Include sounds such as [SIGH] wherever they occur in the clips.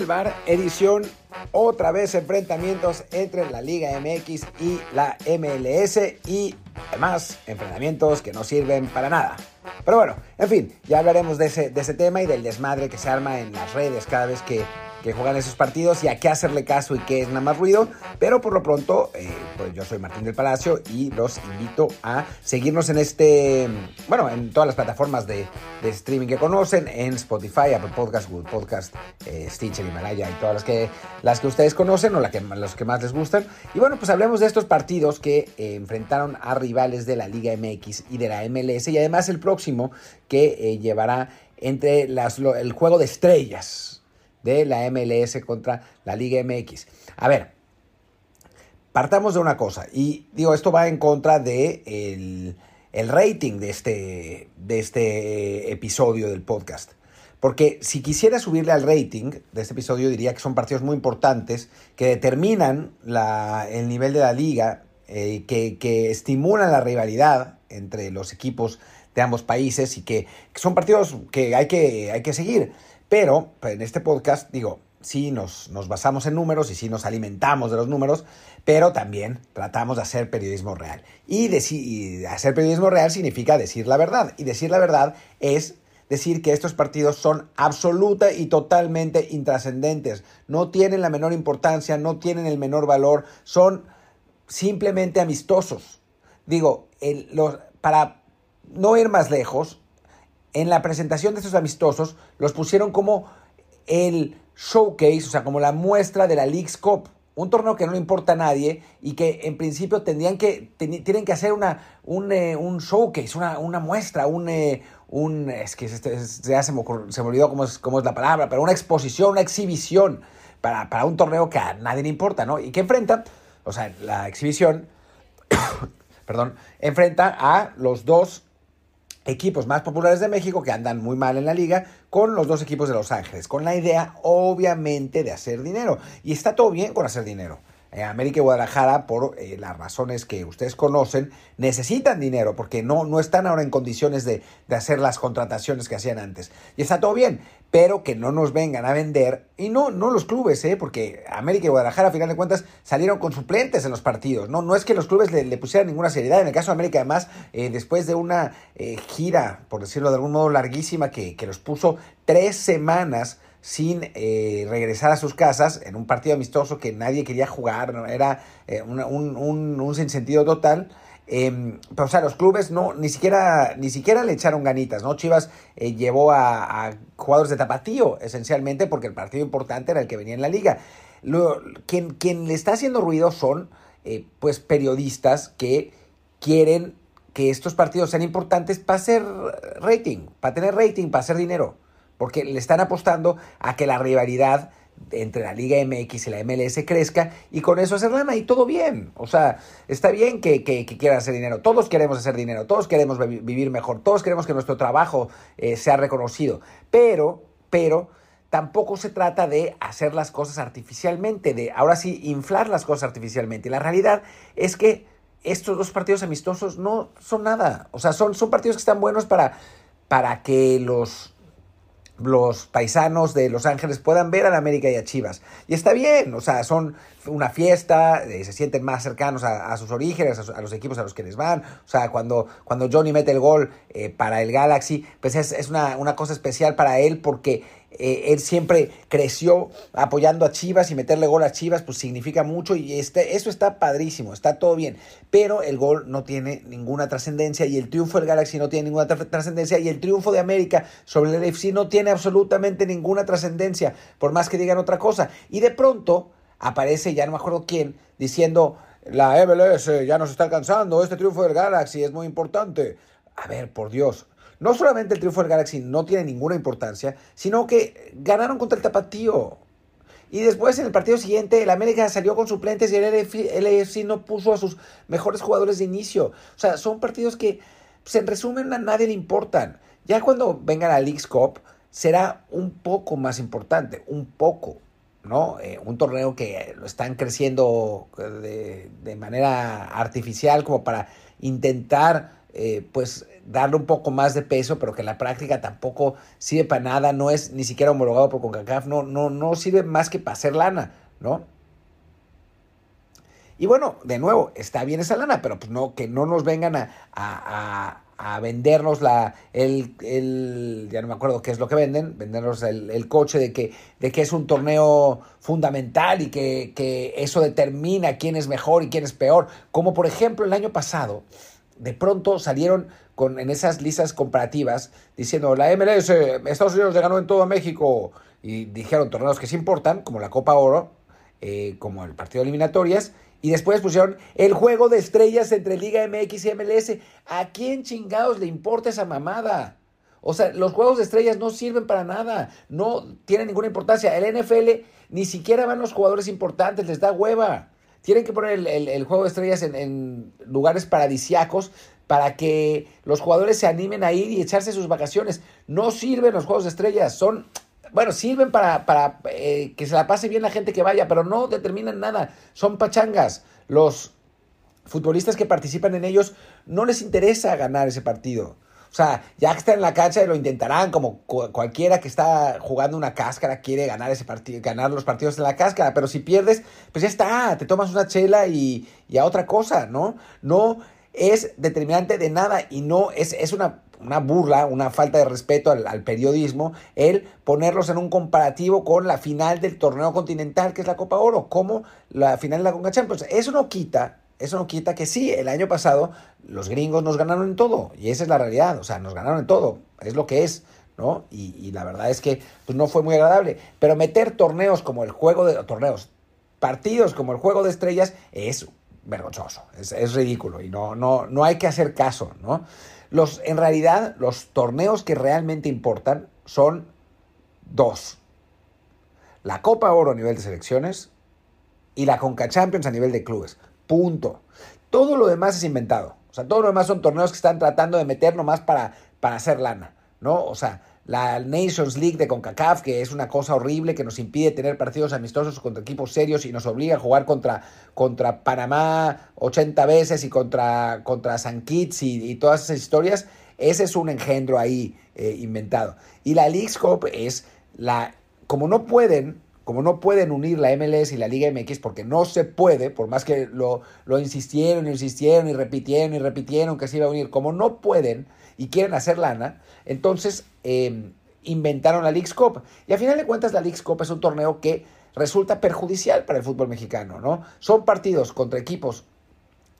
El bar, edición, otra vez enfrentamientos entre la Liga MX y la MLS y además enfrentamientos que no sirven para nada. Pero bueno, en fin, ya hablaremos de ese, de ese tema y del desmadre que se arma en las redes cada vez que que juegan esos partidos y a qué hacerle caso y qué es nada más ruido. Pero por lo pronto, eh, pues yo soy Martín del Palacio y los invito a seguirnos en este, bueno, en todas las plataformas de, streaming que conocen, en Spotify, Apple Podcast, Google Podcast, eh, Stitcher, Himalaya y todas las que, las que ustedes conocen o la que, los que más les gustan. Y bueno, pues hablemos de estos partidos que eh, enfrentaron a rivales de la Liga MX y de la MLS y además el próximo que llevará entre las, el juego de estrellas de la MLS contra la Liga MX. A ver, partamos de una cosa, y digo, esto va en contra de el, rating de este, de este episodio del podcast. Porque si quisiera subirle al rating de este episodio, diría que son partidos muy importantes que determinan el nivel de la liga, eh, que, que, estimulan la rivalidad entre los equipos de ambos países y que, que son partidos que hay que, hay que seguir. Pero pues, en este podcast, digo, sí nos, nos basamos en números y sí nos alimentamos de los números, pero también tratamos de hacer periodismo real. Y, hacer periodismo real significa decir la verdad. Y decir la verdad es decir que estos partidos son absoluta y totalmente intrascendentes. No tienen la menor importancia, no tienen el menor valor, son simplemente amistosos. Digo, para no ir más lejos, en la presentación de estos amistosos los pusieron como el showcase, o sea, como la muestra de la League's Cup. Un torneo que no le importa a nadie y que en principio tendrían que, tienen que hacer una, un, eh, showcase, una, muestra, un, eh, un, es que ya se me, se me olvidó cómo es, cómo es la palabra, pero una exposición, una exhibición para, para un torneo que a nadie le importa, ¿no? Y que enfrenta, o sea, la exhibición, [COUGHS] perdón, enfrenta a los dos equipos más populares de México que andan muy mal en la liga con los dos equipos de Los Ángeles, con la idea obviamente de hacer dinero. Y está todo bien con hacer dinero. Eh, América y Guadalajara, por eh, las razones que ustedes conocen, necesitan dinero porque no, no están ahora en condiciones de, de, hacer las contrataciones que hacían antes. Y está todo bien, pero que no nos vengan a vender, y no, no los clubes, ¿eh? porque América y Guadalajara, a final de cuentas, salieron con suplentes en los partidos. No, no es que los clubes le, pusieran ninguna seriedad. En el caso de América, además, eh, después de una gira, por decirlo de algún modo, larguísima, que, que los puso tres semanas sin eh, regresar a sus casas en un partido amistoso que nadie quería jugar, era eh, un, un, sinsentido total. Eh, pero, o sea, los clubes no, ni siquiera, ni siquiera le echaron ganitas, ¿no? Chivas eh, llevó a, jugadores de tapatío, esencialmente, porque el partido importante era el que venía en la liga. Lo, quien, quien le está haciendo ruido son, pues, periodistas que quieren que estos partidos sean importantes para hacer rating, para tener rating, para hacer dinero porque le están apostando a que la rivalidad entre la Liga MX y la MLS crezca y con eso hacer lana y todo bien. O sea, está bien que, que, quieran hacer dinero. Todos queremos hacer dinero, todos queremos vivir mejor, todos queremos que nuestro trabajo eh, sea reconocido. Pero, pero, tampoco se trata de hacer las cosas artificialmente, de ahora sí inflar las cosas artificialmente. Y la realidad es que estos dos partidos amistosos no son nada. O sea, son, son partidos que están buenos para, para que los los paisanos de Los Ángeles puedan ver a la América y a Chivas. Y está bien, o sea, son una fiesta, eh, se sienten más cercanos a, sus orígenes, a, los equipos a los que les van. O sea, cuando, cuando Johnny mete el gol eh, para el Galaxy, pues es, es una, una, cosa especial para él porque eh, él siempre creció apoyando a Chivas y meterle gol a Chivas, pues significa mucho y este, eso está padrísimo, está todo bien. Pero el gol no tiene ninguna trascendencia y el triunfo del Galaxy no tiene ninguna trascendencia y el triunfo de América sobre el FC no tiene absolutamente ninguna trascendencia, por más que digan otra cosa. Y de pronto aparece, ya no me acuerdo quién, diciendo, la MLS ya nos está alcanzando, este triunfo del Galaxy es muy importante. A ver, por Dios, no solamente el triunfo del Galaxy no tiene ninguna importancia, sino que ganaron contra el Tapatío. Y después en el partido siguiente el América salió con suplentes y el LFC no puso a sus mejores jugadores de inicio. O sea, son partidos que pues, en resumen a nadie le importan. Ya cuando venga la League's Cup será un poco más importante, un poco. ¿no? Eh, un torneo que lo están creciendo de, de, manera artificial como para intentar eh, pues darle un poco más de peso, pero que en la práctica tampoco sirve para nada, no es ni siquiera homologado por CONCACAF, no, no, no sirve más que para hacer lana, ¿no? Y bueno, de nuevo, está bien esa lana, pero pues no, que no nos vengan a, a, a, vendernos la, el, el, ya no me acuerdo qué es lo que venden, vendernos el, el coche de que, de que es un torneo fundamental y que, que eso determina quién es mejor y quién es peor. Como por ejemplo el año pasado, de pronto salieron con, en esas listas comparativas diciendo la MLS, Estados Unidos le ganó en todo México y dijeron torneos que se importan, como la Copa Oro, eh, como el partido de eliminatorias, y después pusieron el juego de estrellas entre Liga MX y MLS. ¿A quién chingados le importa esa mamada? O sea, los juegos de estrellas no sirven para nada, no tienen ninguna importancia. El NFL ni siquiera van los jugadores importantes, les da hueva. Tienen que poner el, juego de estrellas en, en, lugares paradisiacos para que los jugadores se animen a ir y echarse sus vacaciones. No sirven los juegos de estrellas, son bueno, sirven para, para eh, que se la pase bien la gente que vaya, pero no determinan nada. Son pachangas. Los futbolistas que participan en ellos no les interesa ganar ese partido. O sea, ya que están en la cancha lo intentarán, como cualquiera que está jugando una cáscara quiere ganar ese partido, ganar los partidos en la cáscara, pero si pierdes, pues ya está, te tomas una chela y, y a otra cosa, ¿no? No es determinante de nada y no es, es una una burla, una falta de respeto al, periodismo, el ponerlos en un comparativo con la final del torneo continental, que es la Copa Oro, como la final de la Conca Champions. Eso no quita, eso no quita que sí, el año pasado los gringos nos ganaron en todo, y esa es la realidad, o sea, nos ganaron en todo, es lo que es. ¿no? Y, la verdad es que pues, no fue muy agradable. Pero meter torneos como el juego de torneos, partidos como el juego de estrellas, es vergonzoso, es, ridículo y no, no, no hay que hacer caso, ¿no? Los, en realidad, los torneos que realmente importan son dos. La Copa Oro a nivel de selecciones y la Conca Champions a nivel de clubes. Punto. Todo lo demás es inventado. O sea, todo lo demás son torneos que están tratando de meter nomás para, para hacer lana. ¿No? O sea, la Nations League de CONCACAF, que es una cosa horrible que nos impide tener partidos amistosos contra equipos serios y nos obliga a jugar contra, contra Panamá 80 veces y contra, contra San Kitts y, todas esas historias. Ese es un engendro ahí eh, inventado. Y la League Cup es la. Como no pueden, como no pueden unir la MLS y la Liga MX, porque no se puede, por más que lo, insistieron, insistieron y repitieron y repitieron que se iba a unir, como no pueden y quieren hacer lana, entonces em, inventaron la League's Cup. Y a final de cuentas la League's Cup es un torneo que resulta perjudicial para el fútbol mexicano, ¿no? Son partidos contra equipos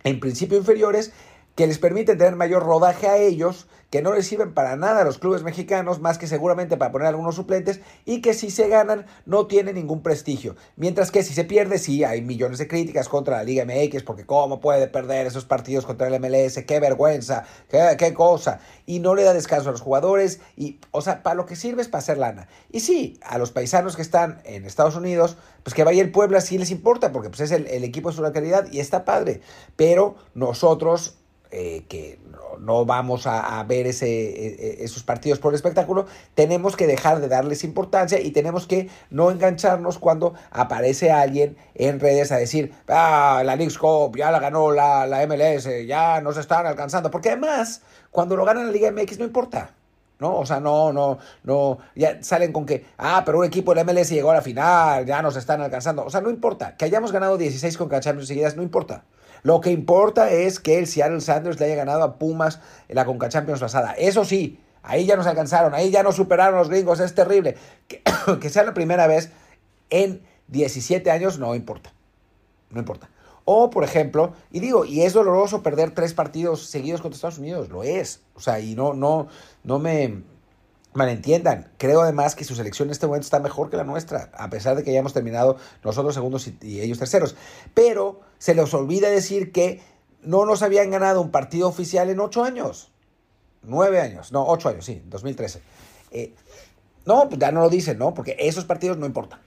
en principio inferiores que les permiten tener mayor rodaje a ellos, que no les sirven para nada a los clubes mexicanos, más que seguramente para poner algunos suplentes, y que si se ganan no tienen ningún prestigio. Mientras que si se pierde, sí, hay millones de críticas contra la Liga MX, porque cómo puede perder esos partidos contra el MLS, qué vergüenza, qué, qué cosa, y no le da descanso a los jugadores, y, o sea, para lo que sirve es para hacer lana. Y sí, a los paisanos que están en Estados Unidos, pues que vaya el Puebla sí les importa, porque pues es el, el equipo de su calidad y está padre, pero nosotros eh, que no, vamos a, ver ese, e, e, esos partidos por espectáculo, tenemos que dejar de darles importancia y tenemos que no engancharnos cuando aparece alguien en redes a decir, ah, la League Cup ya la ganó la, la MLS, ya nos están alcanzando, porque además, cuando lo ganan la Liga MX no importa. ¿no? O sea, no, no, no, ya salen con que, ah, pero un equipo de la MLS llegó a la final, ya nos están alcanzando. O sea, no importa, que hayamos ganado 16 con Champions seguidas, no importa. Lo que importa es que el Seattle Sanders le haya ganado a Pumas en la Conca Champions pasada. Eso sí, ahí ya nos alcanzaron, ahí ya nos superaron los gringos, es terrible. Que, [COUGHS] que sea la primera vez en 17 años, no importa. No importa. O, por ejemplo, y digo, y es doloroso perder tres partidos seguidos contra Estados Unidos, lo es. O sea, y no, no, no me, malentiendan. Creo además que su selección en este momento está mejor que la nuestra, a pesar de que hayamos terminado nosotros segundos y, ellos terceros. Pero se les olvida decir que no nos habían ganado un partido oficial en ocho años. Nueve años, no, ocho años, sí, 2013. Eh, no, pues ya no lo dicen, ¿no? Porque esos partidos no importan.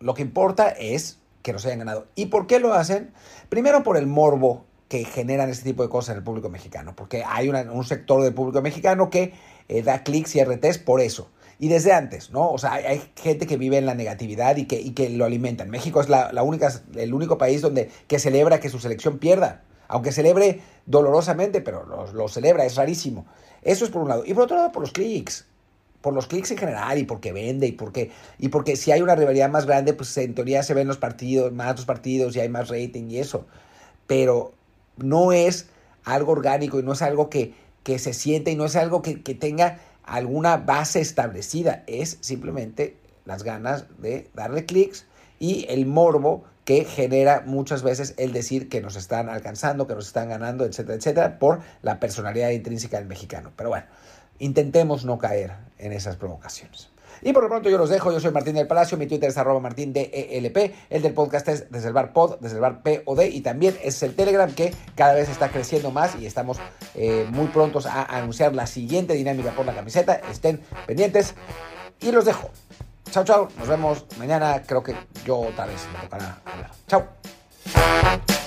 Lo que importa es que nos hayan ganado. ¿Y por qué lo hacen? Primero por el morbo que generan este tipo de cosas en el público mexicano, porque hay un sector del público mexicano que eh, da clics y RTs por eso. Y desde antes, ¿no? O sea, hay, gente que vive en la negatividad y que, y que lo alimentan. México es la, única, el único país donde que celebra que su selección pierda. Aunque celebre dolorosamente, pero lo, lo celebra, es rarísimo. Eso es por un lado. Y por otro lado, por los clics por los clics en general y porque vende y porque, y porque si hay una rivalidad más grande, pues en teoría se ven los partidos, más los partidos y hay más rating y eso. Pero no es algo orgánico y no es algo que, que se siente y no es algo que, que tenga alguna base establecida. Es simplemente las ganas de darle clics y el morbo que genera muchas veces el decir que nos están alcanzando, que nos están ganando, etcétera, etcétera, por la personalidad intrínseca del mexicano. Pero bueno, intentemos no caer en esas provocaciones. Y por lo pronto yo los dejo, yo soy Martín del Palacio, mi Twitter es arroba martín DELP, el del podcast es desde el bar pod, desde el bar y también es el Telegram que cada vez está creciendo más y estamos eh, muy prontos a anunciar la siguiente dinámica por la camiseta, estén pendientes. Y los dejo. Chao, chao, nos vemos mañana, creo que yo otra vez me tocará hablar. Chao.